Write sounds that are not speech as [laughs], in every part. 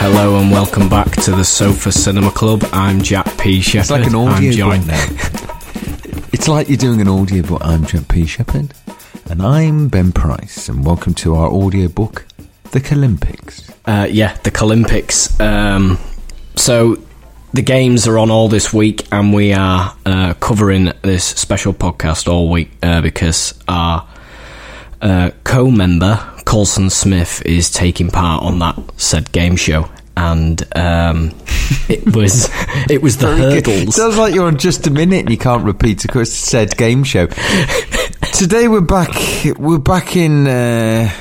Hello and welcome back to the Sofa Cinema Club. I'm Jack P. Shepherd. It's like an I'm audio joined- now. [laughs] it's like you're doing an audio book. I'm Jack P. Shepherd. And I'm Ben Price. And welcome to our audio book, The Olympics. Uh, yeah, the Olympics. Um, so the games are on all this week, and we are uh, covering this special podcast all week uh, because our uh, co-member Colson Smith is taking part on that said game show, and um, [laughs] it was it was the hurdles. Sounds like you're on just a minute and you can't repeat a course said game show. [laughs] Today we're back. We're back in. Uh,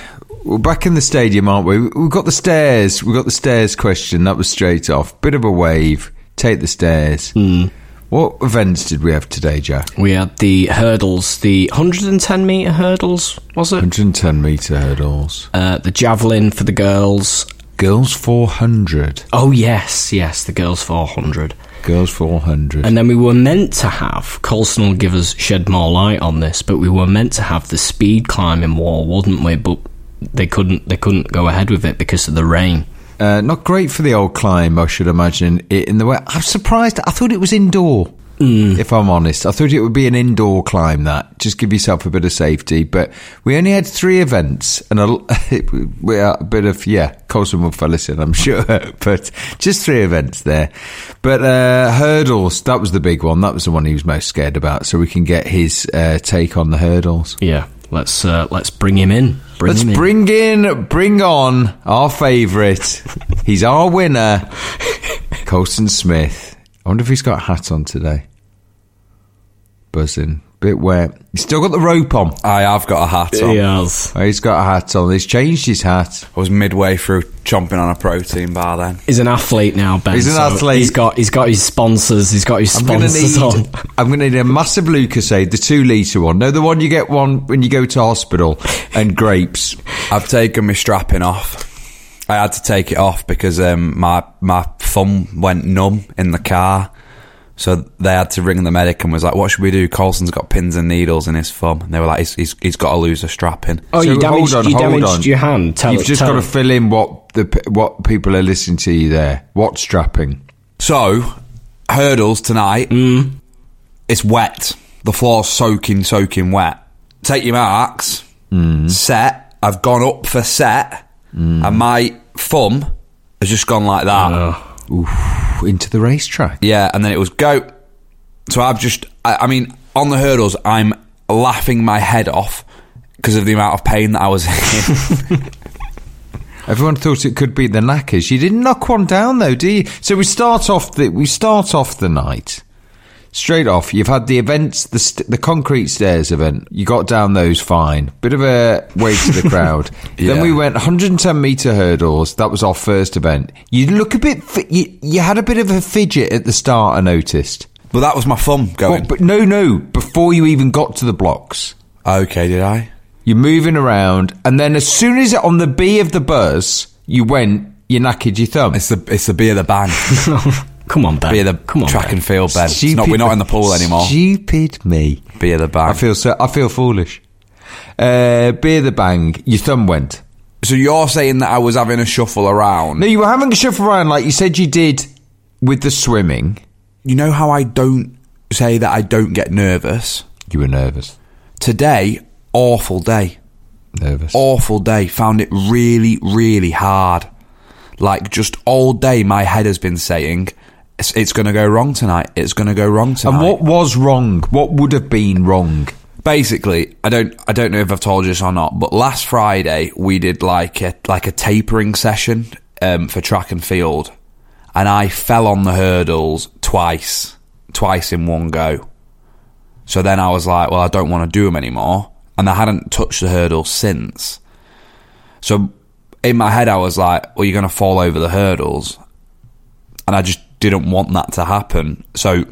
we're back in the stadium, aren't we? We've got the stairs. We've got the stairs question. That was straight off. Bit of a wave. Take the stairs. Hmm. What events did we have today, Jack? We had the hurdles, the 110 meter hurdles, was it? 110 metre hurdles. Uh, the javelin for the girls. Girls 400. Oh yes, yes, the girls 400. Girls 400. And then we were meant to have Colson will give us shed more light on this, but we were meant to have the speed climbing wall, wasn't we? But they couldn't. They couldn't go ahead with it because of the rain. Uh, not great for the old climb, I should imagine. In the way. I'm surprised. I thought it was indoor. If I'm honest, I thought it would be an indoor climb. That just give yourself a bit of safety. But we only had three events, and a, [laughs] we are a bit of yeah. Colson will fill us in, I'm [laughs] sure. but just three events there. But uh, hurdles. That was the big one. That was the one he was most scared about. So we can get his uh, take on the hurdles. Yeah, let's uh, let's bring him in. Bring Let's him in. bring in, bring on our favourite. [laughs] He's our winner, Colson Smith. I wonder if he's got a hat on today. Buzzing, bit wet. He's still got the rope on. I have got a hat on. He has. Oh, he's got a hat on. He's changed his hat. I was midway through chomping on a protein bar then. He's an athlete now, Ben. He's an so athlete. He's got he's got his sponsors. He's got his I'm gonna sponsors need. on. [laughs] I'm gonna need a massive Lucozade, the two litre one. No, the one you get one when you go to hospital, and grapes. I've taken my strapping off. I had to take it off because um, my my thumb went numb in the car. So they had to ring the medic and was like, "What should we do?" Colson's got pins and needles in his thumb. And they were like, "He's, he's, he's got to lose a strapping." Oh, So you damaged, hold on, you hold damaged on. your hand. Tell You've just tell got to fill in what the what people are listening to you there. What strapping? So hurdles tonight. It's wet. The floor's soaking, soaking wet. Take your marks. Set. I've gone up for set, Mm. and my thumb has just gone like that. Oh. into the racetrack. Yeah, and then it was go. So I've just, I, I mean, on the hurdles, I'm laughing my head off because of the amount of pain that I was in. [laughs] Everyone thought it could be the knackers. You didn't knock one down though, do you? So we start off the we start off the night straight off. You've had the events, the st- the concrete stairs event. You got down those fine. Bit of a wave to the [laughs] crowd. Then we went 110 meter hurdles. That was our first event. You look a bit. Fi- you, you had a bit of a fidget at the start. I noticed. but that was my thumb going. But, but no, no. Before you even got to the blocks. okay, did I? You're moving around, and then as soon as on the B of the buzz, you went, you knackered your thumb. It's the it's the beer the bang. [laughs] Come on, Ben. beer the Come on, track Ben. and field Ben. It's not, we're not in the pool anymore. Stupid me. Beer the bang. I feel so. I feel foolish. Uh, beer the bang. Your thumb went. so you're saying that I was having a shuffle around? No, you were having a shuffle around like you said you did with the swimming. You know how I don't say that I don't get nervous. You were nervous. Today, awful day. Nervous. awful day. Found it really, really hard. Like just all day, my head has been saying, "It's, it's going to go wrong tonight. It's going to go wrong tonight." and what was wrong? What would have been wrong? basically, I don't, I don't know if I've told you this or not, but last Friday we did like a like a tapering session um, for track and field, and I fell on the hurdles twice, twice in one go. So then I was like, well, I don't want to do them anymore, and I hadn't touched the hurdles since. So in my head, I was like, well, you're going to fall over the hurdles, and I just didn't want that to happen. So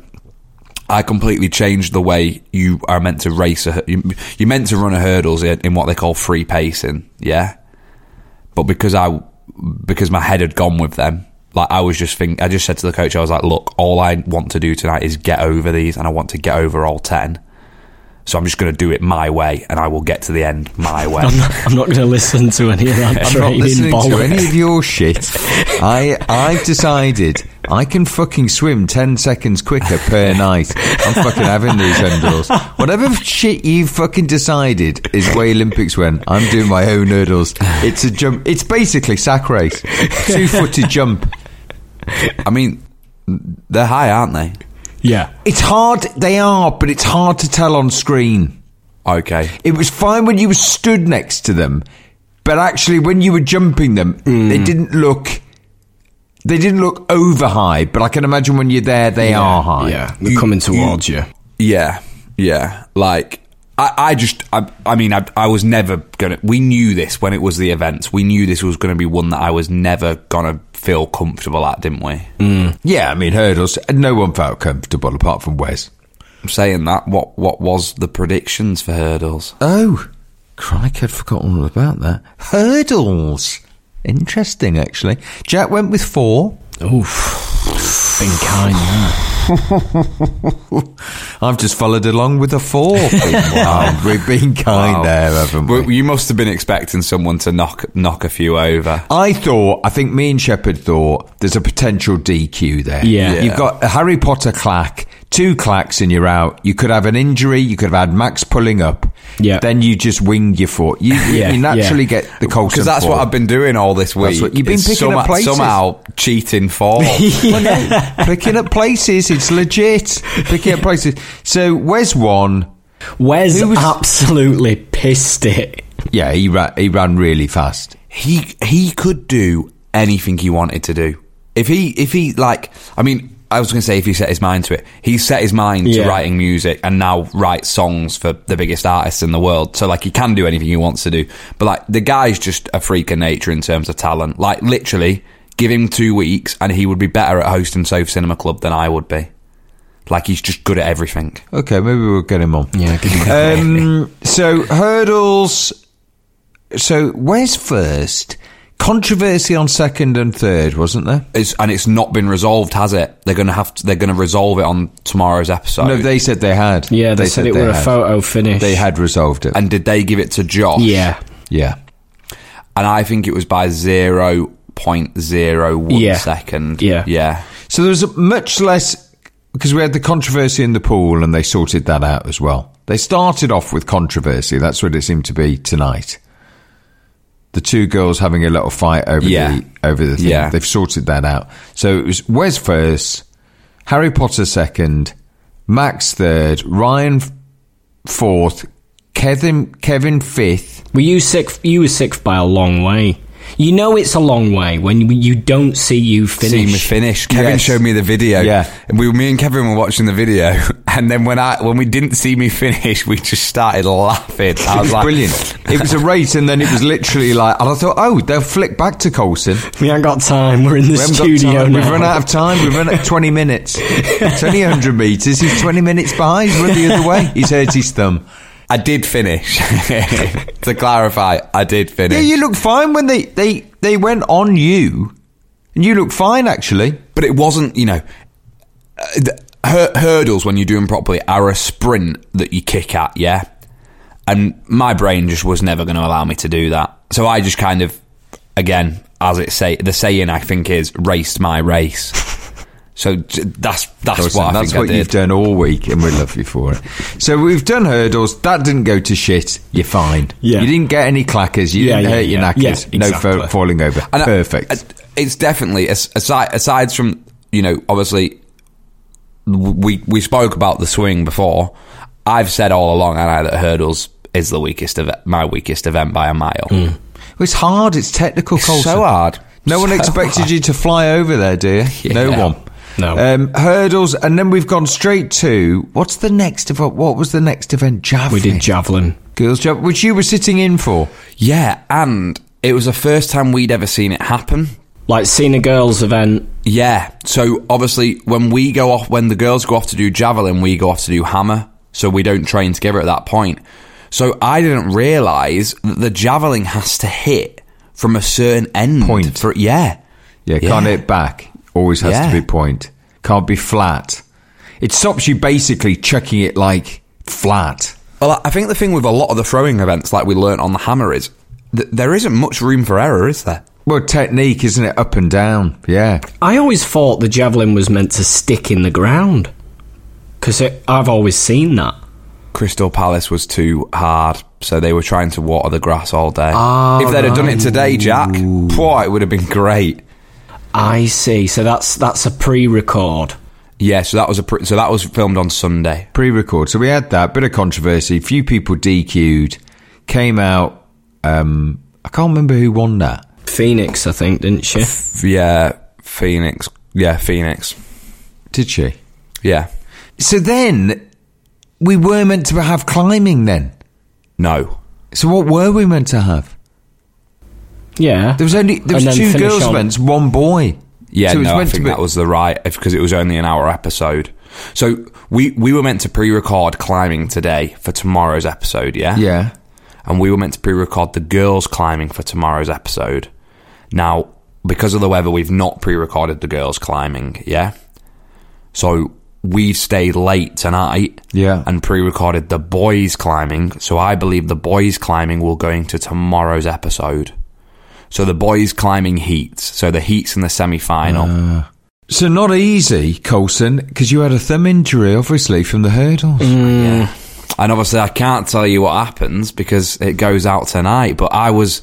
I completely changed the way you are meant to race. A, you, you're meant to run a hurdles in, in what they call free pacing, yeah. But because I, because my head had gone with them, like I was just think, I just said to the coach, I was like, look, all I want to do tonight is get over these, and I want to get over all ten. So I'm just going to do it my way, and I will get to the end my way. I'm not, not going to listen to any of that [laughs] I'm not listening to any of your shit. [laughs] I I've decided I can fucking swim ten seconds quicker per night. I'm fucking having these hurdles. Whatever shit you fucking decided is way Olympics when I'm doing my own hurdles. It's a jump. It's basically sack race, two footed jump. I mean, they're high, aren't they? Yeah. It's hard. They are, but it's hard to tell on screen. Okay. It was fine when you were stood next to them, but actually when you were jumping them, mm. they didn't look. They didn't look over high, but I can imagine when you're there, they are high. Yeah. They're coming towards you. Yeah, yeah. Like I, I just, I, I mean, I, I was never gonna. We knew this when it was the events. We knew this was going to be one that I was never gonna feel comfortable at, didn't we? Mm. Yeah, I mean hurdles. No one felt comfortable apart from Wes. I'm saying that. What, what was the predictions for hurdles? Oh, crikey, I'd forgotten all about that. Hurdles. Interesting, actually. Jack went with four. Oof. Been kind. [laughs] I've just followed along with a four. [laughs] wow, we've been kind Wow. there, haven't we? Well, you must have been expecting someone to knock knock a few over. I thought, I think me and Shepherd thought there's a potential DQ there. Yeah. You've got Harry Potter clack, two clacks and you're out. You could have an injury, you could have had Max pulling up. Yeah. Then you just wing your foot. You, Yeah, you naturally yeah. get the Colson Because that's four. what I've been doing all this week. What- you've been It's picking up somehow, places. somehow cheating for. [laughs] Well, no, picking up places, it's legit. Picking up [laughs] places. So Wes won. Wes Who was- absolutely pissed it. Yeah, he ran, he ran really fast. he he could do anything he wanted to do. If he if he like, I mean, I was going to say if he set his mind to it, he set his mind Yeah. to writing music and now writes songs for the biggest artists in the world. So like, he can do anything he wants to do. But like, the guy's just a freak of nature in terms of talent. Like, literally, give him two weeks and he would be better at hosting Sofa Cinema Club than I would be. Like, he's just good at everything. Okay, maybe we'll get him on. Yeah, give him a Um, so hurdles. So where's first? Controversy on second and third, wasn't there? It's, and it's not been resolved, has it? They're going to have to, they're going to resolve it on tomorrow's episode. no, they said they had. Yeah, they, said, it were a photo finish. They had resolved it. and did they give it to Josh? Yeah. yeah. and I think it was by zero point zero one Yeah. second. Yeah. yeah. So there was much less because we had the controversy in the pool, and they sorted that out as well. They started off with controversy. That's what it seemed to be tonight. The two girls having a little fight over Yeah. the over the thing. Yeah. They've sorted that out. So it was Wes first, Harry Potter second, Max third, Ryan fourth, Kevin Kevin fifth. Were you sixth? You were sixth by a long way. You know it's a long way when you don't see you finish. See me finish. Kevin Yes. showed me the video. Yeah. and we, me and Kevin were watching the video, [laughs] and then when I when we didn't see me [laughs] finish, we just started laughing. I It was was like, brilliant. [laughs] It was a race, and then it was literally like, and I thought, oh, they'll flick back to Colson. We ain't got time. We're in the We studio now. We've run out of time. We've run out 20 minutes. It's only 100 metres. He's 20 minutes behind. He's run the other way. He's hurt his thumb. I did finish. [laughs] to clarify, I did finish. Yeah, you look fine when they, they, they went on you. And you look fine, actually. but it wasn't. You know, uh, the hur- hurdles when you do them properly are a sprint that you kick at. Yeah, and my brain just was never going to allow me to do that. So I just kind of, again, as it say, the saying I think is raced my race. [laughs] So that's that's Listen, what I that's think what I you've done all week, and we love you for it. So we've done hurdles. That didn't go to shit. You're fine. Yeah. You didn't get any clackers. You Yeah, didn't yeah, hurt your yeah. knackers. Yeah, No fa- falling over. And Perfect. I- it's definitely as- aside aside from you know obviously we we spoke about the swing before. I've said all along, and I that hurdles is the weakest of my weakest event by a mile. Hmm. Well, it's hard. It's technical. It's so hard. No one expected hard. you to fly over there, dear. [laughs] No one. No. Um, hurdles, and then we've gone straight to what's the next event? What was the next event? Javelin. We did javelin. girls javelin, which you were sitting in for. Yeah, and it was the first time we'd ever seen it happen. Like seeing a girls' event. Yeah. So obviously, when we go off, when the girls go off to do javelin, we go off to do hammer. So we don't train together at that point. So I didn't realise that the javelin has to hit from a certain end. Point. For yeah. Yeah, Yeah. can't hit back. Always has Yeah. to be point. Can't be flat. It stops you basically chucking it like flat. Well, I think the thing with a lot of the throwing events, like we learnt on the hammer, is th- there isn't much room for error, is there? Well, technique, isn't it? Up and down. Yeah. I always thought the javelin was meant to stick in the ground. Because I've always seen that. Crystal Palace was too hard, so they were trying to water the grass all day. Ah, if they'd have done it today, Jack, boy, it would have been great. I see. So that's that's a pre-record. Yeah, so that was a pre- so that was filmed on Sunday. Pre-record. So we had that bit of controversy. Few people DQ'd. Came out. Um, I can't remember who won that. Phoenix, I think, didn't she? Yeah, Phoenix. Yeah, Phoenix. Did she? Yeah, So then we were meant to have climbing. Then. no. So what were we meant to have? Yeah. There was only there was two girls on- events, one boy. Yeah, so it was no, I meant to think be- that was the right because it was only an hour episode. So we we were meant to pre-record climbing today for tomorrow's episode. Yeah, Yeah. and we were meant to pre-record the girls climbing for tomorrow's episode. Now, because of the weather, we've not pre-recorded the girls climbing. Yeah, so we've stayed late tonight. Yeah. and pre-recorded the boys climbing. So I believe the boys climbing will go into tomorrow's episode. So the boys climbing heats. So the heats in the semi-final. Uh, so not easy, Colson, because you had a thumb injury, obviously, from the hurdles. Mm. Yeah. And obviously, I can't tell you what happens because it goes out tonight. But I was,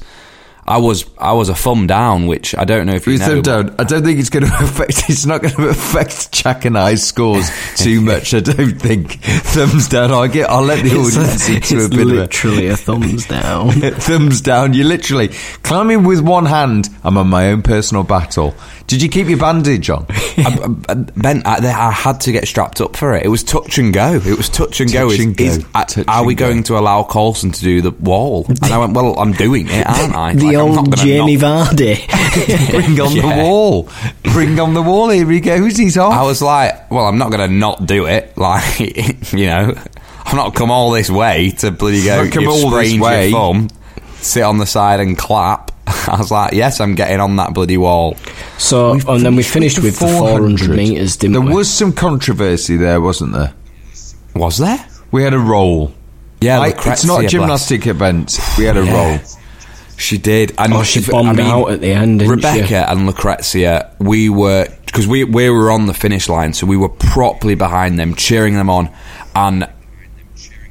I was, I was a thumb down, which I don't know if you know. thumb down. I don't think it's going [laughs] to affect. It's not going to affect Jack and I's scores too [laughs] much. I don't think. Thumbs down. I'll get. I'll let the audience into a it's bit of a literally a thumbs down. [laughs] thumbs down. You literally climbing with one hand. I'm on my own personal battle. Did you keep your bandage on? [laughs] I, I, Ben, I, I had to get strapped up for it. It was touch and go. It was touch and go. Touch Is- and go. is- Touch are we go. going to allow Colson to do the wall? And I went, well, I'm doing it, aren't I? the Like, I'm not old Jamie not- Vardy. [laughs] Bring on Yeah. the wall. Bring on the wall. Here he goes. He's off. I was like, well, I'm not going to not do it. [laughs] Like, you know, I've not come all this way to bloody go. Not come all this way." your thumb, sit on the side and clap. I was like, yes, I'm getting on that bloody wall. So, and then we finished with the 400 metres, didn't there we? was some controversy there, wasn't there? Was there? We had a roll. Yeah, I- Lucrezia, it's not a bless. gymnastic event. We had a Yeah. roll. She did. And Oh, she if- bombed out at the end, didn't she? Rebecca and Lucrezia, we were because we we were on the finish line, so we were properly behind them, cheering them on, and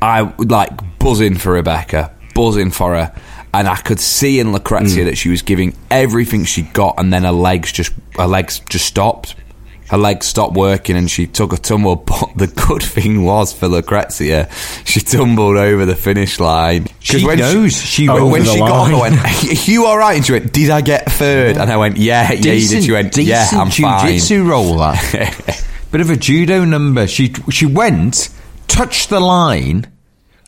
I would like buzzing for Rebecca, buzzing for her, and I could see in. Lucrezia mm. that she was giving everything she got, and then her legs just her legs just stopped. Her legs stopped working and she took a tumble. [laughs] But the good thing was for Lucrezia, she tumbled over the finish line. She knows. She when, went when she the got on, I line. went, [laughs] "Are you all right?" And she went, "Did I get third? And I went, "Yeah, yeah, you did." She went, "Yeah, decent I'm fine." jiu-jitsu roll that. [laughs] Bit of a judo number. She she went, touched the line,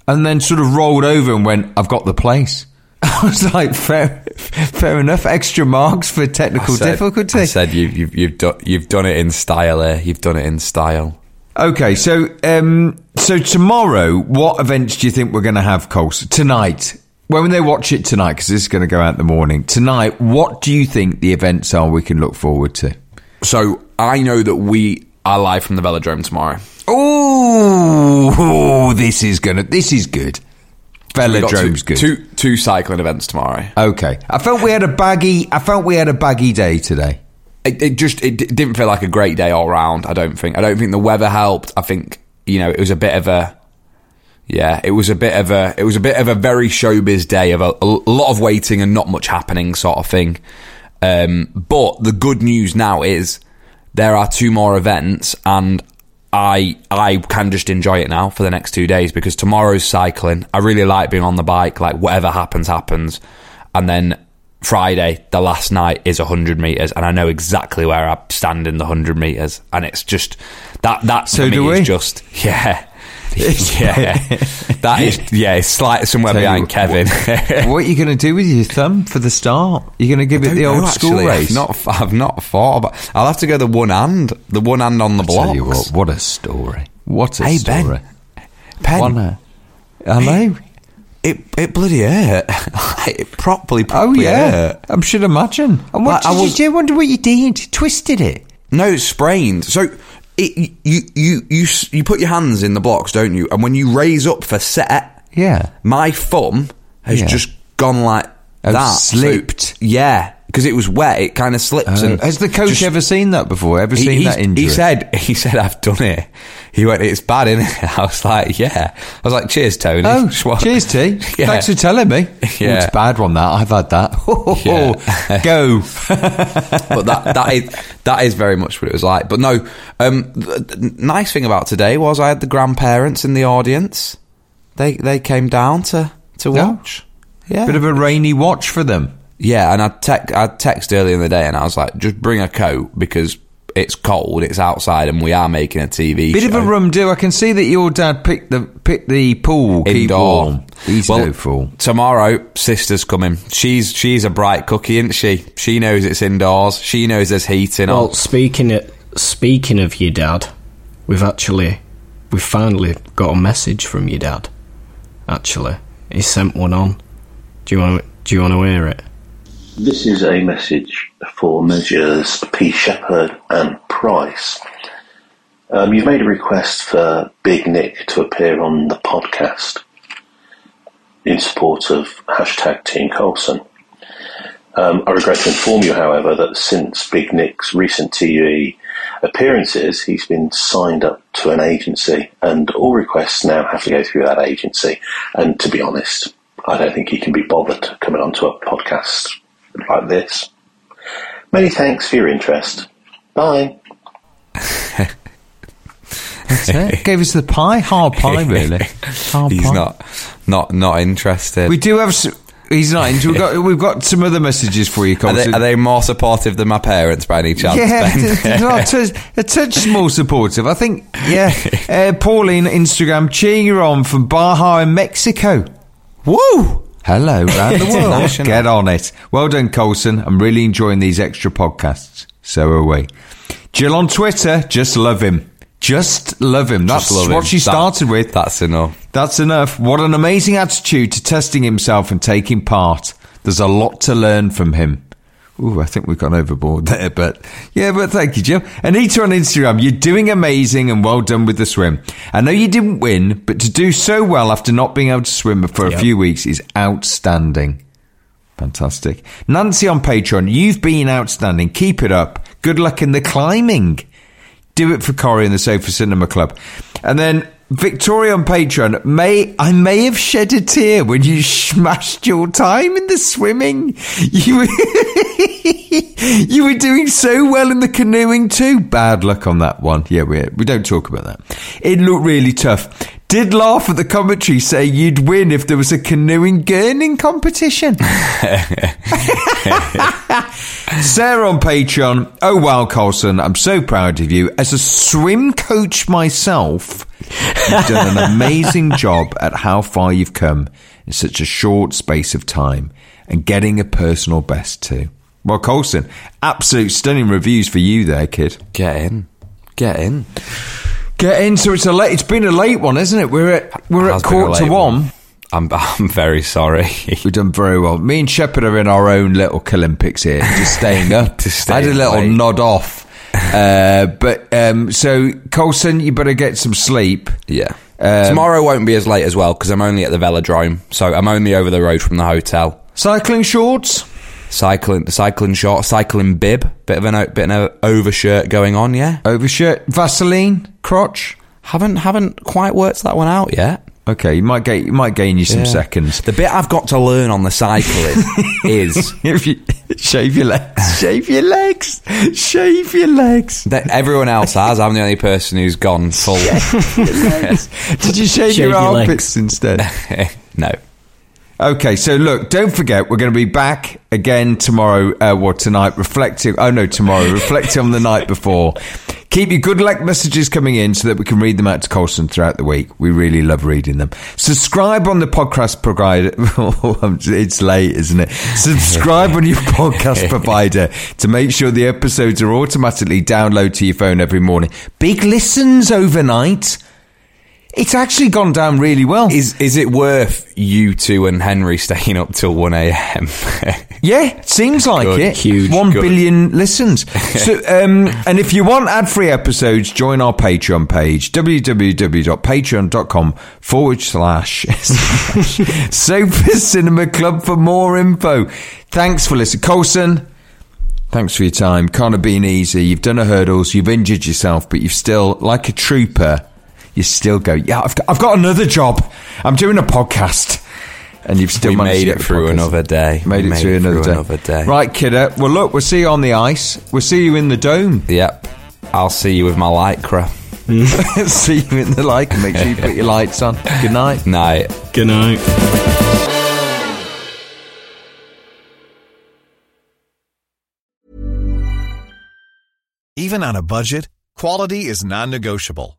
and then sort of rolled over and went, "I've got the place." [laughs] I was like, fair, fair enough. Extra marks for technical I said- difficulty. I said, "You, you've you've done you've done it in style. Here. You've done it in style." Okay, so um, so tomorrow, what events do you think we're going to have, Coles? Tonight, when they watch it tonight, because this is going to go out in the morning. Tonight, what do you think the events are we can look forward to? So I know that we are live from the velodrome tomorrow. Oh, [laughs] this is gonna. This is good. Velodrome's two, good. Two two cycling events tomorrow. Okay, I felt we had a baggy. I felt we had a baggy day today. it, it just it didn't feel like a great day all round. I don't think. I don't think the weather helped. I think you know it was a bit of a yeah, it was a bit of a it was a bit of a very showbiz day of a, a lot of waiting and not much happening sort of thing. Um, but the good news now is there are two more events and. I I can just enjoy it now for the next two days because tomorrow's cycling. I really like being on the bike. Like whatever happens, happens. And then Friday, the last night is 100 meters, and I know exactly where I stand in the 100 meters, and it's just that that So do is we. just yeah. [laughs] yeah, [laughs] that is yeah. It's slightly somewhere Tell behind what- Kevin. what are you going to do with your thumb for the start? You're going to give it the old know, school actually. race? I've not, I've not thought about. I'll have to go the one hand, the one hand on the you what, what a story! What a Hey, story! Ben. Pen, One, uh, Hello. it it bloody hurt. [laughs] it properly, Oh properly yeah, hurt. I should imagine. And what Like, I did was- you do? I wonder what you did. Twisted it. No, it's sprained. So it, you you you you put your hands in the blocks, don't you? And when you raise up for set, Yeah. my thumb has Yeah. just gone like Oh, that. So- yeah, because it was wet. It kind of slips. and Uh, Has the coach just- ever seen that before? Ever He, seen that injury? he said, "He said I've done it." He went, "It's bad, isn't it?" [laughs] I was like, "Yeah." I was like, "Cheers, Tony." Oh, [laughs] cheers, T. [laughs] Yeah. Thanks for telling me. Yeah. Oh, it's a bad one, that. I've had that. Yeah. Go. but that that is that is very much what it was like. But no, um, the, nice thing about today was I had the grandparents in the audience. They they came down to to Yeah. watch. Yeah, Bit of a rainy watch for them. Yeah. And I te- I text earlier in the day, and I was like, just bring a coat because it's cold, it's outside, and we are making a TV Bit show. of a rum do. I can see that your dad picked the picked the pool. Keep Indoor. He's Well, no fool. Tomorrow, sister's coming. She's she's a bright cookie, isn't she? She knows it's indoors. She knows there's heating on. Well, speaking of, speaking of your dad, we've actually we've finally got a message from your dad. Actually, he sent one on. Do you want to, do you want to hear it? This is a message for Messrs P. Shepherd and Price. Um, you've made a request for Big Nick to appear on the podcast in support of hashtag Team Colson. Um, I regret to inform you, however, that since Big Nick's recent TV appearances, he's been signed up to an agency, and all requests now have to go through that agency. And to be honest, I don't think he can be bothered coming onto a podcast like this. Many thanks for your interest. Bye. That's it. [laughs] Gave us the pie, hard pie, [laughs] really. Hard He's pie. not not not interested. We do have. s- He's not. into- We've got. [laughs] We've got some other messages for you, Are they, are they more supportive than my parents by any chance? Yeah, Ben? t- t- a, touch, a touch more supportive. I think, yeah. Uh, Pauline, Instagram, cheering you on from Baja in Mexico. Woo! Hello, [laughs] around the world. Get on it. Well done, Colson. I'm really enjoying these extra podcasts. So are we. Jill on Twitter, just love him. Just love him. That's love what him. she That- started with. That's enough. That's enough. What an amazing attitude to testing himself and taking part. There's a lot to learn from him. Ooh, I think we've gone overboard there, but yeah, but thank you, Jim. Anita on Instagram, you're doing amazing and well done with the swim. I know you didn't win, but to do so well after not being able to swim for a Yep. few weeks is outstanding. Fantastic. Nancy on Patreon, you've been outstanding. Keep it up. Good luck in the climbing. Do it for Corey and the Sofa Cinema Club. And then Victoria on Patreon, may I may have shed a tear when you smashed your time in the swimming. You were, [laughs] you were doing so well in the canoeing too. Bad luck on that one. Yeah, we we don't talk about that. It looked really tough. Did laugh at the commentary saying you'd win if there was a canoeing gurning competition. [laughs] Sarah on Patreon. Oh wow, Colson, I'm so proud of you. As a swim coach myself, you've done an amazing [laughs] job at how far you've come in such a short space of time and getting a personal best too. Well, Colson, absolute stunning reviews for you there, kid. Get in. Get in. Get in. So it's a late. It's been a late one, isn't it? We're at we're at quarter to late one. I'm, [laughs] I'm very sorry. We've done very well. Me and Shepherd are in our own little Olympics here, just staying up. [laughs] Just I had a little late. nod off. [laughs] Uh, but um, so Colson, you better get some sleep. yeah. Um, Tomorrow won't be as late as well because I'm only at the velodrome. So I'm only over the road from the hotel. Cycling shorts. Cycling, the cycling short, cycling bib, bit of an o- bit of an overshirt going on. Yeah, Overshirt, Vaseline, crotch. haven't haven't quite worked that one out yet. Okay, you might get you might gain you some Yeah. seconds. The bit I've got to learn on the cycling [laughs] is if you shave your legs, [laughs] shave your legs, shave your legs. that everyone else has. I'm the only person who's gone full. [laughs] Did you shave, Shave your your armpits instead? no. Okay, so look, don't forget, we're going to be back again tomorrow, uh, well, tonight, reflecting, oh no, tomorrow, [laughs] reflecting on the night before. Keep your good luck messages coming in so that we can read them out to Colson throughout the week. We really love reading them. Subscribe on the podcast provider. [laughs] it's late, isn't it? Subscribe on your podcast [laughs] provider to make sure the episodes are automatically downloaded to your phone every morning. Big listens overnight. It's actually gone down really well. Is is it worth you two and Henry staying up till one a.m.? [laughs] Yeah, seems like Good, it. huge, One good. billion listens. [laughs] so, um, and if you want ad-free episodes, join our Patreon page, www.patreon.com forward slash [laughs] Sofa Cinema Club for more info. Thanks for listening. Colson, thanks for your time. Can't have been easy. You've done a hurdles, you've injured yourself, but you've still, like a trooper, you still go, yeah, I've got, I've got another job. I'm doing a podcast. And you've still We managed made to it through podcast. another day. Made We it through, another, day. another day. Right, kiddo. Well, look, we'll see you on the ice. We'll see you in the dome. Yep. I'll see you with my lycra. [laughs] see you in the light. Make sure you put your lights on. Good night. Night. Good night. Even on a budget, quality is non-negotiable.